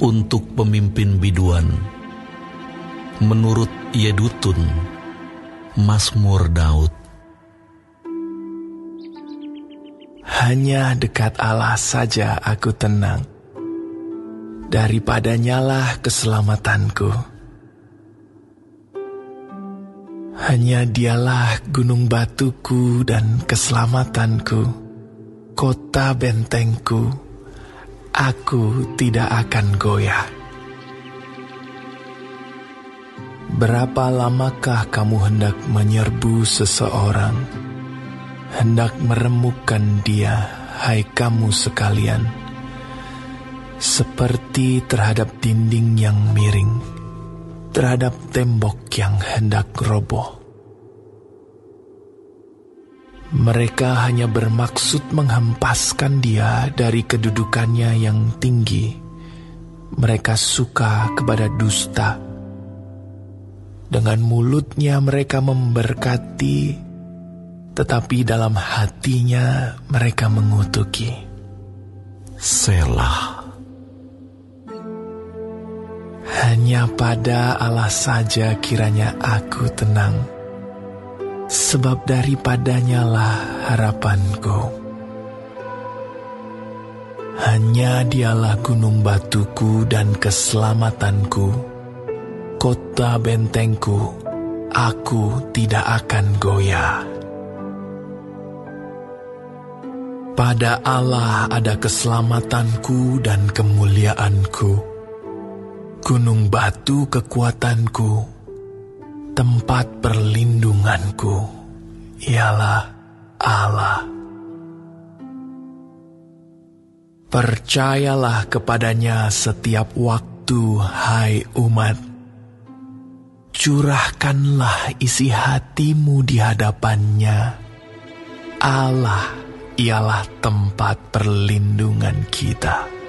untuk pemimpin biduan. Menurut Yedutun, Mazmur Daud. Hanya dekat Allah saja aku tenang. Daripadanya lah keselamatanku. Hanya dialah gunung batuku dan keselamatanku, kota bentengku. Aku tidak akan goyah. Berapa lamakah kamu hendak menyerbu seseorang? Hendak meremukkan dia, hai kamu sekalian, seperti terhadap dinding yang miring terhadap tembok yang hendak roboh. Mereka hanya bermaksud menghempaskan dia dari kedudukannya yang tinggi. Mereka suka kepada dusta. Dengan mulutnya mereka memberkati, tetapi dalam hatinya mereka mengutuki. Selah. Hanya pada Allah saja kiranya aku tenang, sebab daripadanya lah harapanku. Hanya dialah gunung batuku dan keselamatanku, kota bentengku, aku tidak akan goyah. Pada Allah ada keselamatanku dan kemuliaanku gunung batu kekuatanku, tempat perlindunganku, ialah Allah. Percayalah kepadanya setiap waktu, hai umat. Curahkanlah isi hatimu di hadapannya. Allah ialah tempat perlindungan kita.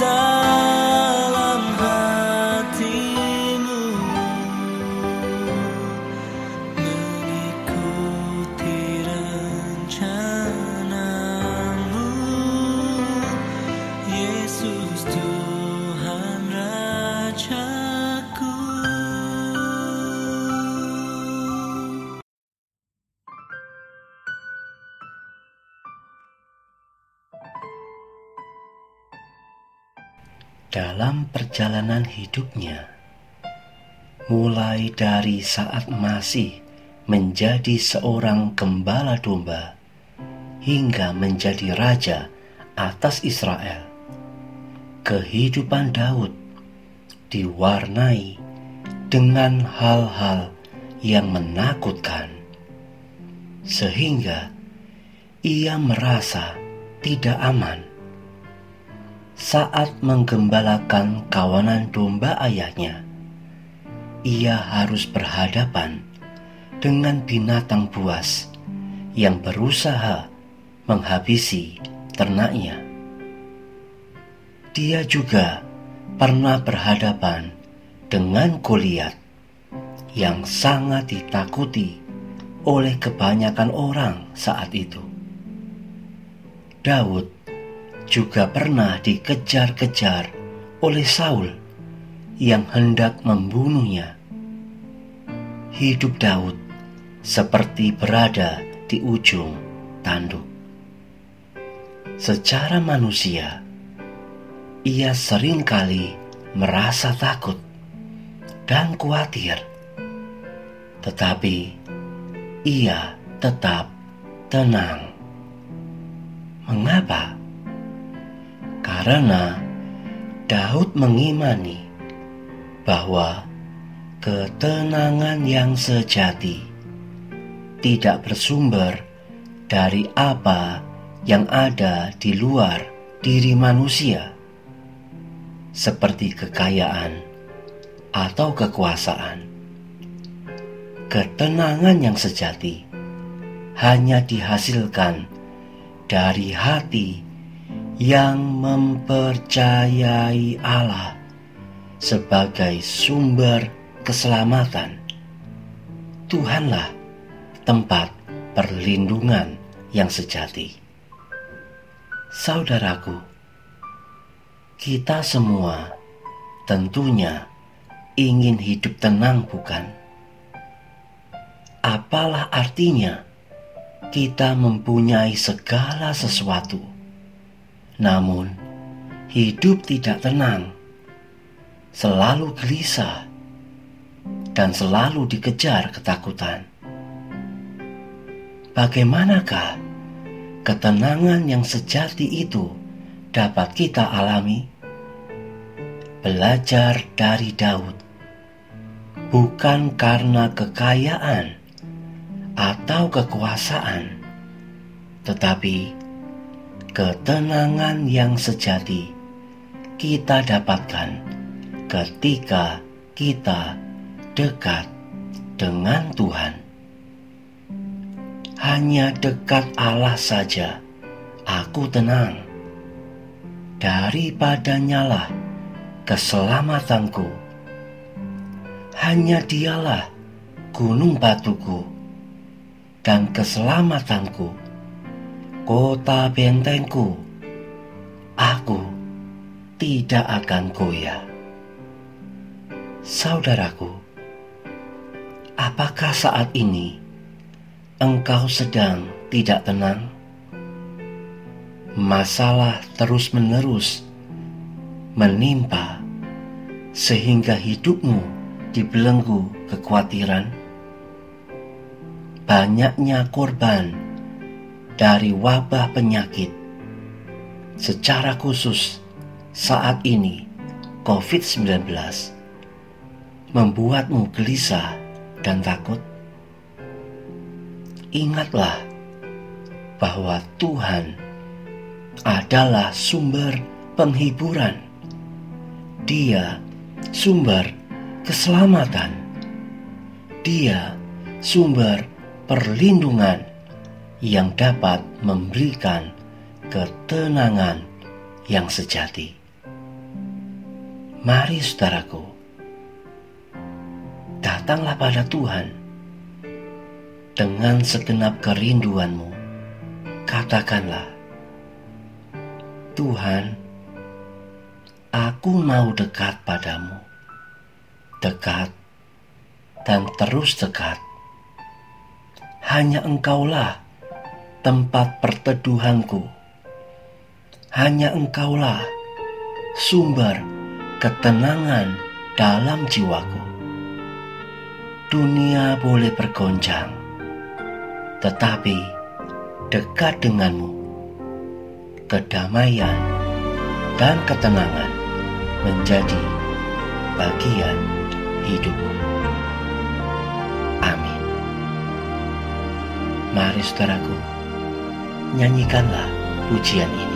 的 dalam perjalanan hidupnya, mulai dari saat masih menjadi seorang gembala domba hingga menjadi raja atas Israel. Kehidupan Daud diwarnai dengan hal-hal yang menakutkan, sehingga ia merasa tidak aman saat menggembalakan kawanan domba ayahnya. ia harus berhadapan dengan binatang buas yang berusaha menghabisi ternaknya. Dia juga pernah berhadapan dengan Goliat yang sangat ditakuti oleh kebanyakan orang saat itu. Daud juga pernah dikejar-kejar oleh Saul yang hendak membunuhnya. Hidup Daud seperti berada di ujung tanduk. Secara manusia, ia sering kali merasa takut dan khawatir, tetapi ia tetap tenang. Mengapa? Karena Daud mengimani bahwa ketenangan yang sejati tidak bersumber dari apa yang ada di luar diri manusia, seperti kekayaan atau kekuasaan. Ketenangan yang sejati hanya dihasilkan dari hati yang mempercayai Allah sebagai sumber keselamatan. Tuhanlah tempat perlindungan yang sejati. Saudaraku, kita semua tentunya ingin hidup tenang, bukan? apalah artinya kita mempunyai segala sesuatu, namun hidup tidak tenang, selalu gelisah, dan selalu dikejar ketakutan. Bagaimanakah ketenangan yang sejati itu dapat kita alami? Belajar dari Daud, bukan karena kekayaan atau kekuasaan, tetapi ketenangan yang sejati kita dapatkan ketika kita dekat dengan Tuhan. Hanya dekat Allah saja aku tenang. Daripada nyala keselamatanku. Hanya dialah gunung batuku dan keselamatanku, kota bentengku, aku tidak akan goyah. Saudaraku, apakah saat ini engkau sedang tidak tenang? Masalah terus-menerus menimpa sehingga hidupmu dibelenggu kekhawatiran banyaknya korban dari wabah penyakit, secara khusus saat ini COVID-19 membuatmu gelisah dan takut? Ingatlah bahwa Tuhan adalah sumber penghiburan. Dia sumber keselamatan. Dia sumber perlindungan yang dapat memberikan ketenangan yang sejati. Mari saudaraku, datanglah pada Tuhan dengan segenap kerinduanmu. Katakanlah, Tuhan, aku mau dekat padamu, dekat dan terus dekat hanya engkaulah tempat perteduhanku. Hanya engkaulah sumber ketenangan dalam jiwaku. Dunia boleh bergoncang, tetapi dekat denganmu, kedamaian dan ketenangan menjadi bagian hidupku. Mari saudaraku, nyanyikanlah pujian ini.